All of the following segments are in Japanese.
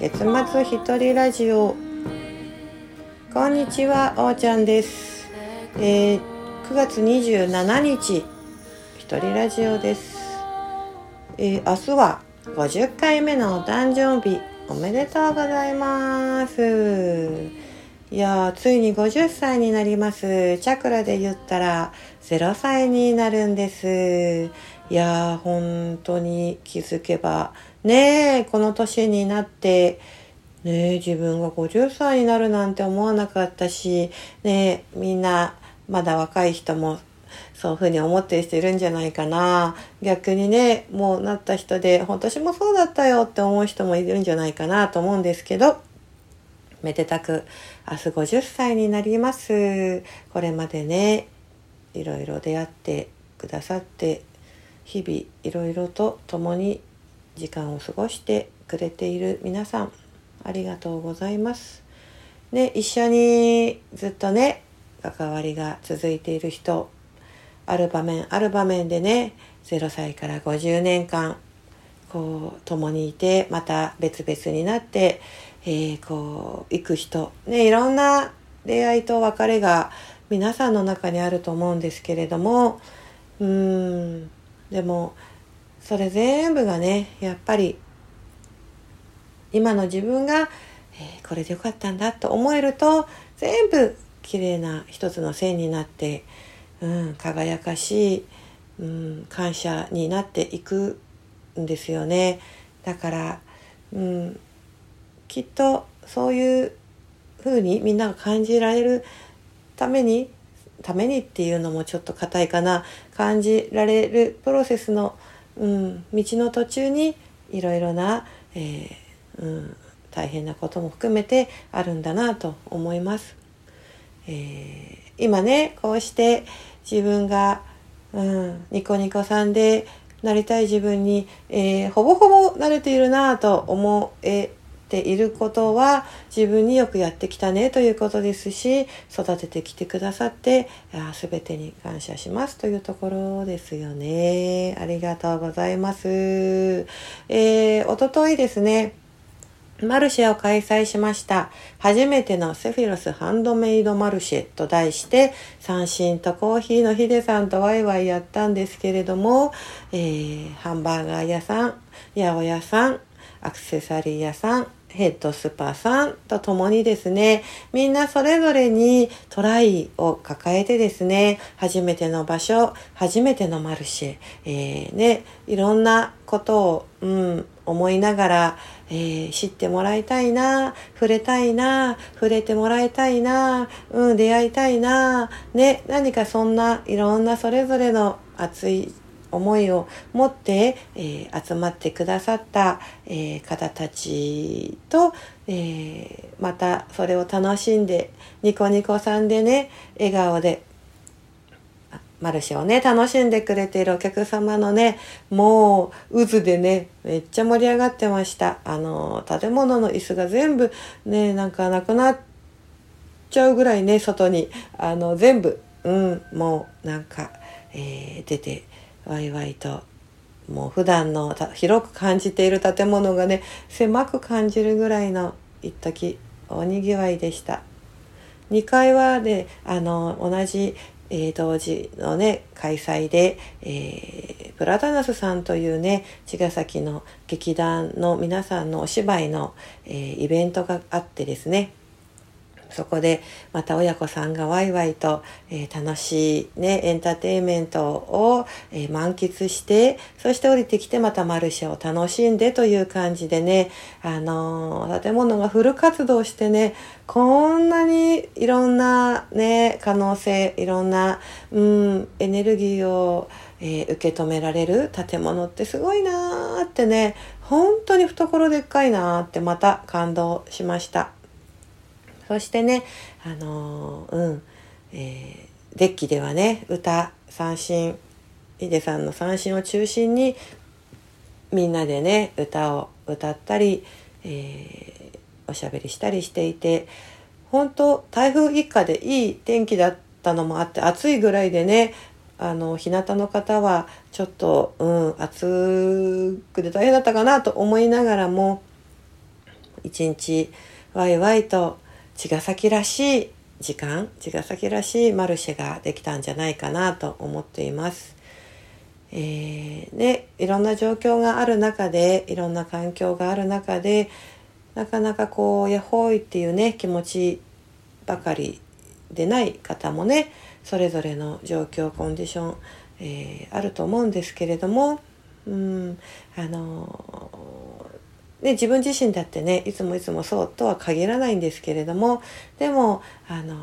月末一人ラジオ。こんにちはおーちゃんです、えー9月27日一人ラジオです、えー明日は50回目のお誕生日おめでとうございます。いやついに50歳になります。チャクラで言ったら0歳になるんです。いやー本当に気づけばねえこの年になってねえ自分が50歳になるなんて思わなかったしねえみんなまだ若い人もそういうふうに思ってる人いるんじゃないかな。逆にねもうなった人で「私もそうだったよ」って思う人もいるんじゃないかなと思うんですけどめでたく明日50歳になります。これまでねいろいろ出会ってくださって日々いろいろと共に時間を過ごしてくれている皆さんありがとうございます。ね、一緒にずっとね関わりが続いている人ある場面ある場面でね0歳から50年間こう共にいてまた別々になって、えーこう行く人ねいろんな出会いと別れが皆さんの中にあると思うんですけれどもうーんでもそれ全部がねやっぱり今の自分が、えーこれでよかったんだと思えると全部綺麗な一つの線になって、うん、輝かしい、うん、感謝になっていくんですよね。だから、うん、きっとそういうふうにみんなが感じられるためにためにっていうのもちょっと硬いかな。感じられるプロセスの、うん、道の途中にいろいろな、えーうん、大変なことも含めてあるんだなと思います。えー今ねこうして自分が、うん、ニコニコさんでなりたい自分に、えーほぼほぼ慣れているなと思えていることは自分によくやってきたねということですし育ててきてくださってあ全てに感謝しますというところですよね。ありがとうございます。えー、おとといですねマルシェを開催しました。初めてのセフィロスハンドメイドマルシェと題して、三振とコーヒーのヒデさんとワイワイやったんですけれども、えーハンバーガー屋さん、八百屋さん、アクセサリー屋さん、ヘッドスパさんと共にですね、みんなそれぞれにトライを抱えてですね、初めての場所、初めてのマルシェ、えーね、いろんなことを、うん、思いながら、えー知ってもらいたいな、触れたいな、触れてもらいたいな、うん、出会いたいな、ね、何かそんないろんなそれぞれの熱い思いを持って、えー集まってくださった、えー方たちと、えーまたそれを楽しんでニコニコさんでね笑顔でマルシェをね楽しんでくれているお客様のねもう渦でねめっちゃ盛り上がってました。あの建物の椅子が全部ねなんかなくなっちゃうぐらいね外にあの全部うんもうなんか、えー出てワイワイともう普段の広く感じている建物がね狭く感じるぐらいの一時大にぎわいでした。2階はねあの同じ、えー同時のね開催で、えープラタナスさんというね茅ヶ崎の劇団の皆さんのお芝居の、えーイベントがあってですね。そこでまた親子さんがワイワイと、えー楽しいね、エンターテインメントを、えー満喫して、そして降りてきてまたマルシェを楽しんでという感じでね、あのー建物がフル活動してね、こんなにいろんなね、可能性、いろんな、うん、エネルギーを、えー受け止められる建物ってすごいなーってね、本当に懐でっかいなーってまた感動しました。そしてね、あのーうん、えーデッキではね、歌、三振、ヒデさんの三振を中心に、みんなでね、歌を歌ったり、えーおしゃべりしたりしていて、本当台風一過でいい天気だったのもあって、暑いぐらいでね、あの、日向の方は、ちょっと、うん、暑くて大変だったかなと思いながらも、一日ワイワイと茅ヶ崎らしい時間茅ヶ崎らしいマルシェができたんじゃないかなと思っています。えー、ね、いろんな状況がある中でいろんな環境がある中でなかなかこうやほいっていうね気持ちばかりでない方もねそれぞれの状況コンディション、えー、あると思うんですけれどもうんあのね、自分自身だってねいつもいつもそうとは限らないんですけれどもでもあの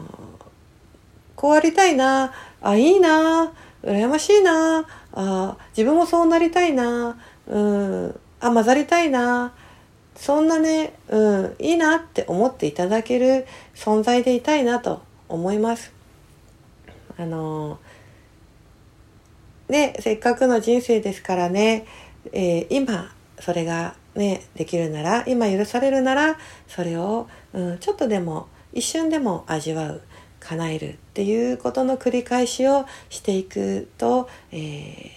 こうありたいなあいいな羨ましいなあ自分もそうなりたいなうんあ混ざりたいなそんなね、うん、いいなって思っていただける存在でいたいなと思います。あのねせっかくの人生ですからね、えー、今それがねできるなら今許されるならそれを、うん、ちょっとでも一瞬でも味わう叶えるっていうことの繰り返しをしていくと、えー、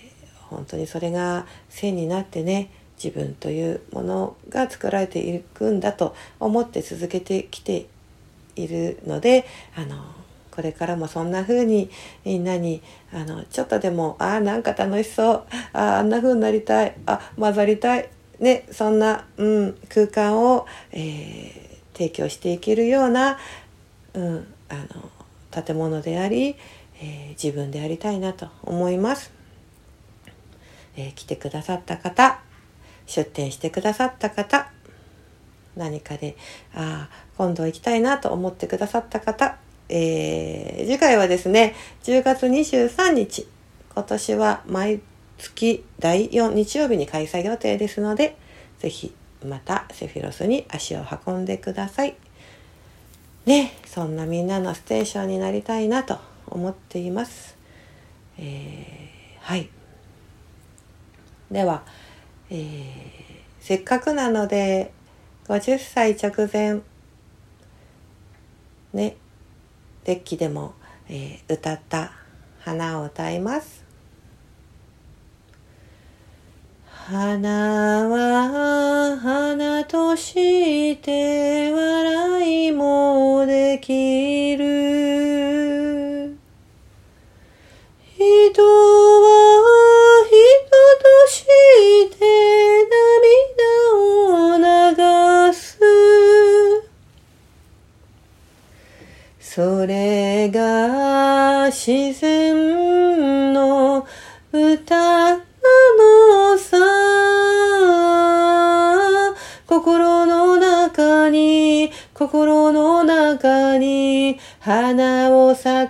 本当にそれが線になってね自分というものが作られていくんだと思って続けてきているのであのこれからもそんな風にみんなにあのちょっとでもああなんか楽しそうあああんな風になりたいあ混ざりたいねそんな、うん、空間を、えー、提供していけるような、うん、あの建物であり、えー、自分でありたいなと思います。えー、来てくださった方出店してくださった方何かでああ今度行きたいなと思ってくださった方えー、次回はですね、10月23日、今年は毎月第4日曜日に開催予定ですので、ぜひまたセフィロスに足を運んでください。ね、そんなみんなのステーションになりたいなと思っています。えー、はい。では、えー、せっかくなので、50歳直前、ね、デッキでも、えー、歌った花を歌います。花は花として笑いもできる。人は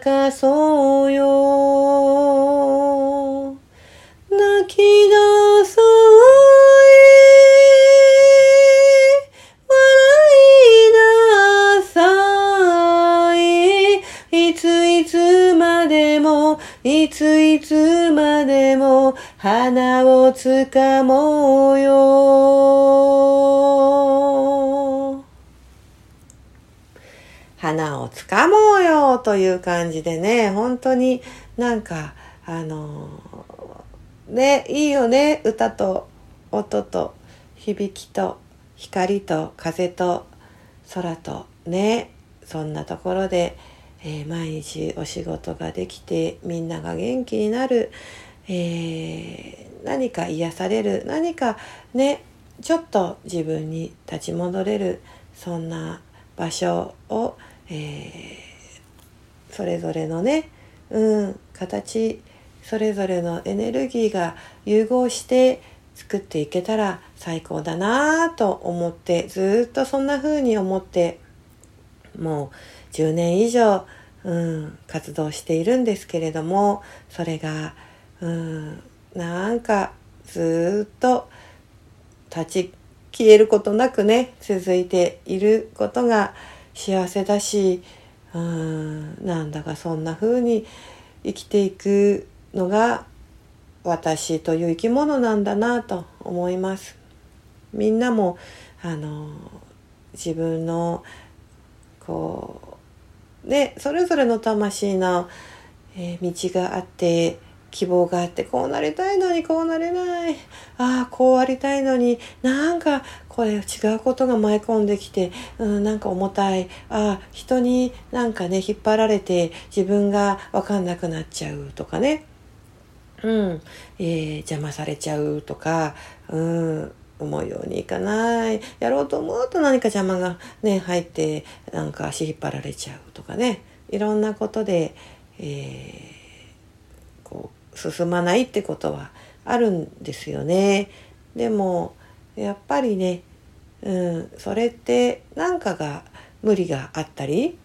咲かそうよ。泣き出そうい。ついつまでも花をつかもうよ。花をつかもうよという感じでね、本当になんか、あのね、いいよね、歌と音と響きと光と風と空とね、そんなところで、えー、毎日お仕事ができてみんなが元気になる、えー、何か癒される何かねちょっと自分に立ち戻れるそんな場所を、えー、それぞれのね、うん、形それぞれのエネルギーが融合して作っていけたら最高だなと思ってずっとそんな風に思ってもう10年以上、うん、活動しているんですけれどもそれが、うん、なんかずっと立ち消えることなくね続いていることが幸せだしうんなんだかそんな風に生きていくのが私という生き物なんだなと思います。みんなもあの自分のこうでそれぞれの魂の、えー、道があって希望があってこうなりたいのにこうなれない。ああこうありたいのに。なんかこれ違うことが舞い込んできて、うん、なんか重たい。ああ人になんかね引っ張られて自分が分かんなくなっちゃうとかね、うんえー、邪魔されちゃうとか、うん、思うようにいかない。やろうと思うと何か邪魔がね入ってなんか足引っ張られちゃうとかね。いろんなことで、えー、こう進まないってことはあるんですよね。でもやっぱりね、うん、それって何かが無理があったり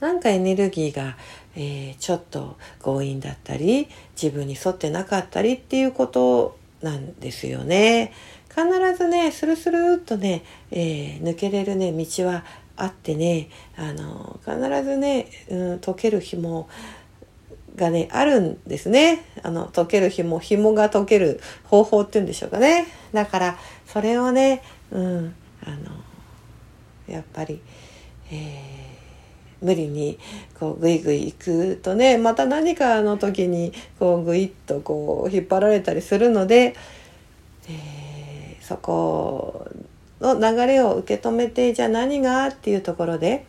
なんかエネルギーが、えー、ちょっと強引だったり自分に沿ってなかったりっていうことなんですよね。必ずねスルスルっとね、えー、抜けれるね道はあってねあの必ずね、うん、解ける紐がねあるんですね。あの解ける紐紐が解ける方法っていうんでしょうかね。だからそれをね、うん、あのやっぱり、えー、無理にこうグイグイ行くとねまた何かの時にこうグイッとこう引っ張られたりするので、えーそこの流れを受け止めてじゃあ何が？っていうところで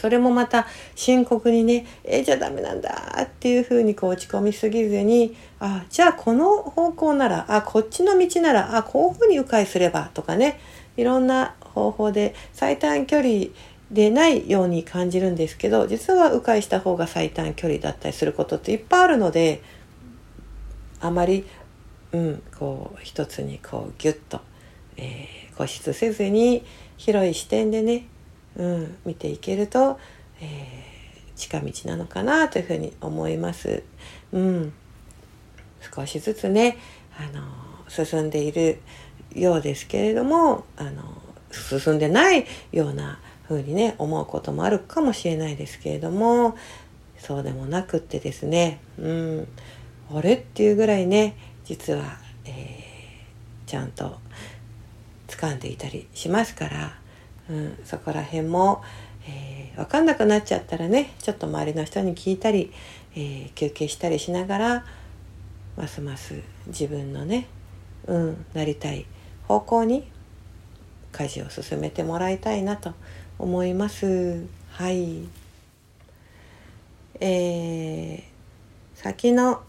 それもまた深刻にねえじゃダメなんだっていうふうにこう落ち込みすぎずにあじゃあこの方向ならあこっちの道ならあこういうふうに迂回すればとかねいろんな方法で最短距離でないように感じるんですけど実は迂回した方が最短距離だったりすることっていっぱいあるのであまりうん、こう一つにこうギュッと、えー、固執せずに広い視点でね、うん、見ていけると、えー、近道なのかなというふうに思います。うん、少しずつね、あの進んでいるようですけれどもあの進んでないような風にね思うこともあるかもしれないですけれどもそうでもなくってですねうんあれっていうぐらいね実は、えー、ちゃんと掴んでいたりしますから、うん、そこら辺も、えー、分かんなくなっちゃったらねちょっと周りの人に聞いたり、えー、休憩したりしながらますます自分のね、うん、なりたい方向に家事を進めてもらいたいなと思います。はい。えー、先の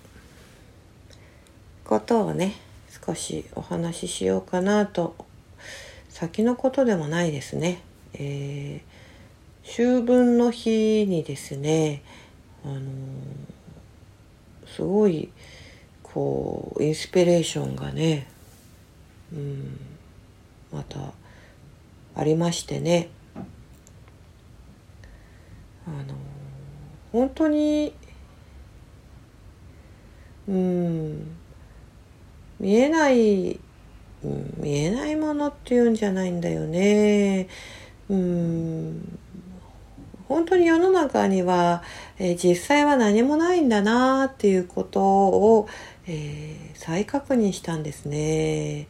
ことをね少しお話ししようかなと先のことでもないですね。えー、秋分の日にですね、あのー、すごいこうインスピレーションがね、うん、またありましてね、あのー、本当にうん見えない、うん、見えないものっていうんじゃないんだよね。うん本当に世の中には、えー、実際は何もないんだなっていうことを、えー、再確認したんですね。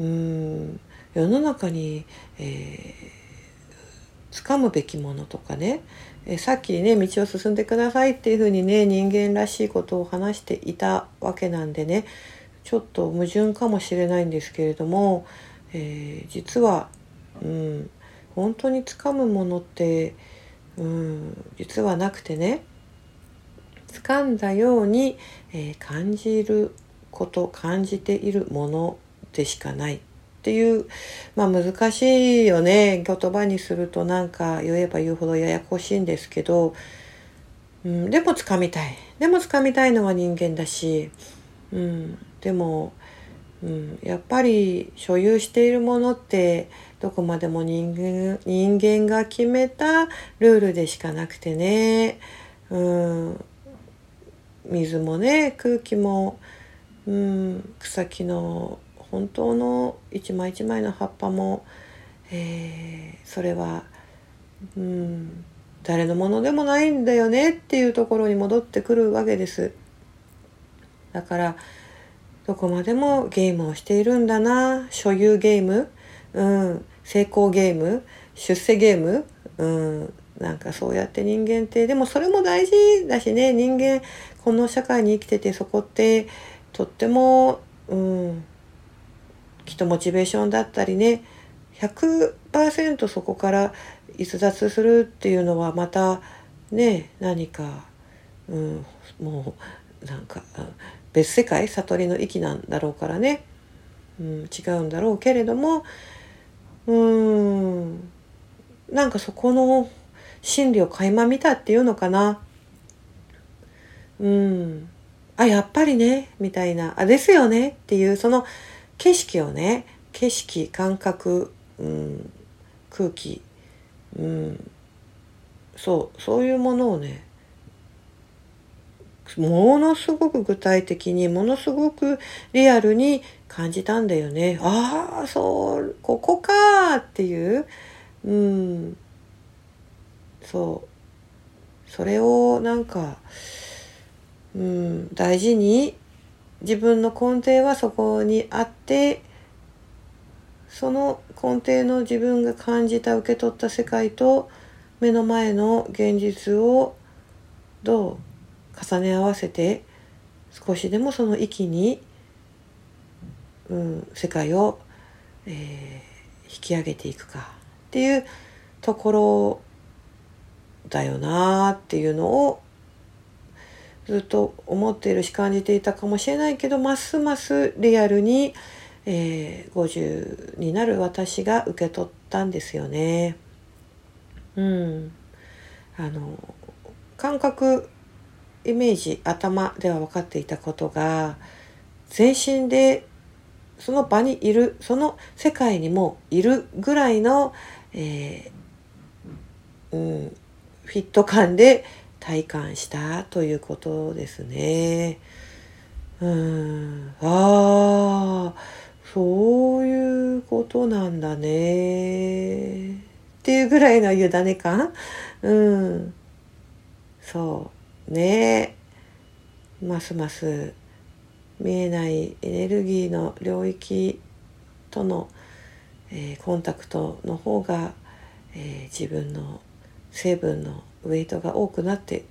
うん世の中に、えー、掴むべきものとかね、えー、さっきね道を進んでくださいっていうふうにね人間らしいことを話していたわけなんでねちょっと矛盾かもしれないんですけれども、えー、実は、うん、本当につかむものって、うん、実はなくてね掴んだように、えー、感じること感じているものでしかないっていうまあ難しいよね。言葉にするとなんか言えば言うほどややこしいんですけど、うん、でも掴みたい。でも掴みたいのは人間だし、うん、でも、うん、やっぱり所有しているものってどこまでも人間人間が決めたルールでしかなくてね、うん、水もね空気も、うん、草木の本当の一枚一枚の葉っぱも、えー、それは、うん、誰のものでもないんだよねっていうところに戻ってくるわけです。だからどこまでもゲームをしているんだな。所有ゲーム、うん、成功ゲーム。出世ゲーム、うん、なんかそうやって人間って。でもそれも大事だしね。人間この社会に生きててそこってとっても、うん、きっとモチベーションだったりね。100%そこから逸脱するっていうのはまたね何か、うん、もうなんか別世界悟りの域なんだろうからね、うん、違うんだろうけれどもうんなんかそこの心理を垣間見たっていうのかな。うんあやっぱりねみたいなあですよねっていうその景色をね景色感覚、うん、空気、うん、そうそういうものをねものすごく具体的にものすごくリアルに感じたんだよね。ああそうここかっていう。うん。そう。それをなんかうん大事に自分の根底はそこにあってその根底の自分が感じた受け取った世界と目の前の現実をどう重ね合わせて少しでもその域に、うん、世界を、えー、引き上げていくかっていうところだよなっていうのをずっと思っているし感じていたかもしれないけどますますリアルに、えー、50になる私が受け取ったんですよね。うん、あの感覚イメージ頭では分かっていたことが全身でその場にいるその世界にもいるぐらいの、えー、うん、フィット感で体感したということですね。うん、ああ、そういうことなんだね。っていうぐらいの委ね感うん。そうねますます見えないエネルギーの領域との、えー、コンタクトの方が、えー、自分の成分のウェイトが多くなって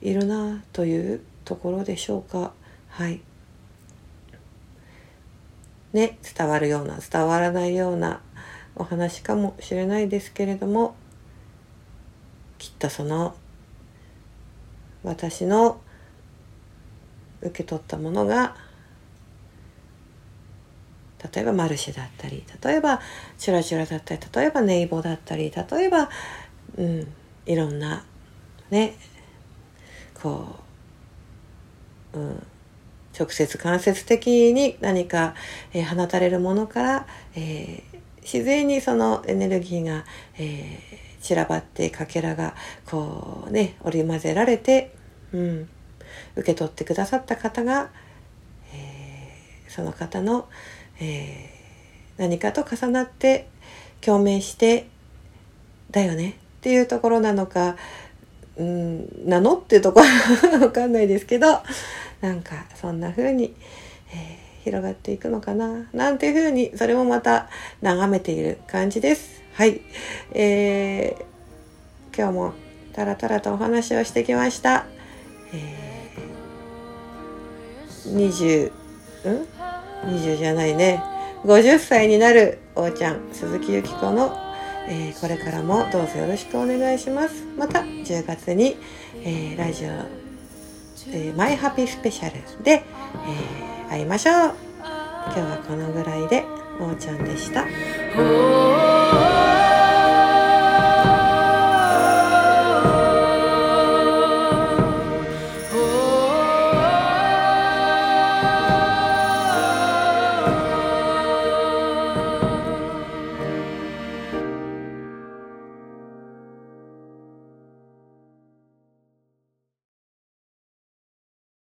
いるなというところでしょうか。はい。ね伝わるような伝わらないようなお話かもしれないですけれどもきっとその私の受け取ったものが例えばマルシェだったり例えばチュラチュラだったり例えばネイボだったり例えば、うん、いろんなねこう、うん、直接間接的に何か、えー、放たれるものから、えー、自然にそのエネルギーが、えー、散らばってかけらがこうね織り交ぜられて、うん、受け取ってくださった方が、えー、その方の、えー、何かと重なって共鳴してだよねっていうところなのかうんなのっていうところわかんないですけどなんかそんな風に、え、広がっていくのかななんていう風にそれもまた眺めている感じです。はい、えー、今日もタラタラとお話をしてきました。えー、20ん？20じゃないね。50歳になるおーちゃん鈴木由紀子のえー、これからもどうぞよろしくお願いします。また10月に、えー、ラジオ、えー、マイハピースペシャルで、え会いましょう。今日はこのぐらいでおーちゃんでした。